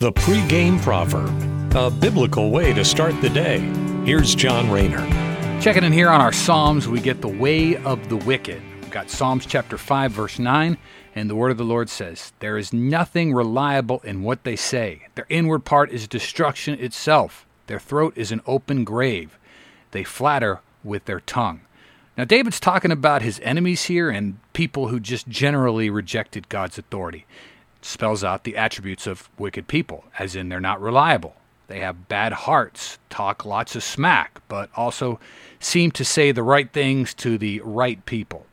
The pregame proverb, a biblical way to start the day. Here's John Rayner. Checking in here on our Psalms, we get the way of the wicked. We've got Psalms chapter 5, verse 9, and the word of the Lord says, There is nothing reliable in what they say. Their inward part is destruction itself. Their throat is an open grave. They flatter with their tongue. Now, David's talking about his enemies here and people who just generally rejected God's authority spells out the attributes of wicked people, as in they're not reliable. They have bad hearts, talk lots of smack, but also seem to say the right things to the right people.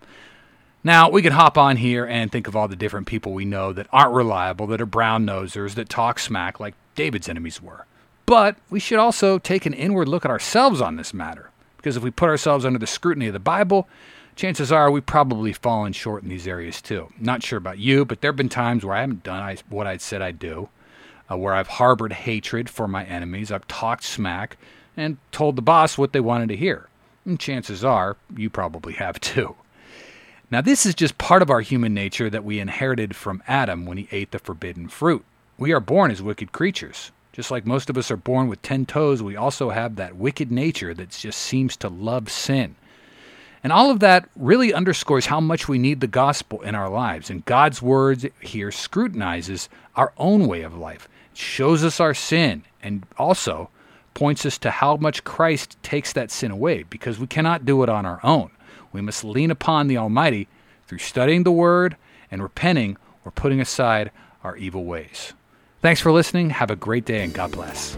Now, we can hop on here and think of all the different people we know that aren't reliable, that are brown nosers, that talk smack like David's enemies were. But we should also take an inward look at ourselves on this matter, because if we put ourselves under the scrutiny of the Bible, chances are we've probably fallen short in these areas too. Not sure about you, but there have been times where I haven't done what I'd said I'd do, uh, where I've harbored hatred for my enemies, I've talked smack, and told the boss what they wanted to hear. And chances are you probably have too. Now, this is just part of our human nature that we inherited from Adam when he ate the forbidden fruit. We are born as wicked creatures. Just like most of us are born with ten toes, we also have that wicked nature that just seems to love sin. And all of that really underscores how much we need the gospel in our lives. And God's words here scrutinizes our own way of life, shows us our sin, and also points us to how much Christ takes that sin away because we cannot do it on our own. We must lean upon the Almighty through studying the Word and repenting or putting aside our evil ways. Thanks for listening. Have a great day and God bless.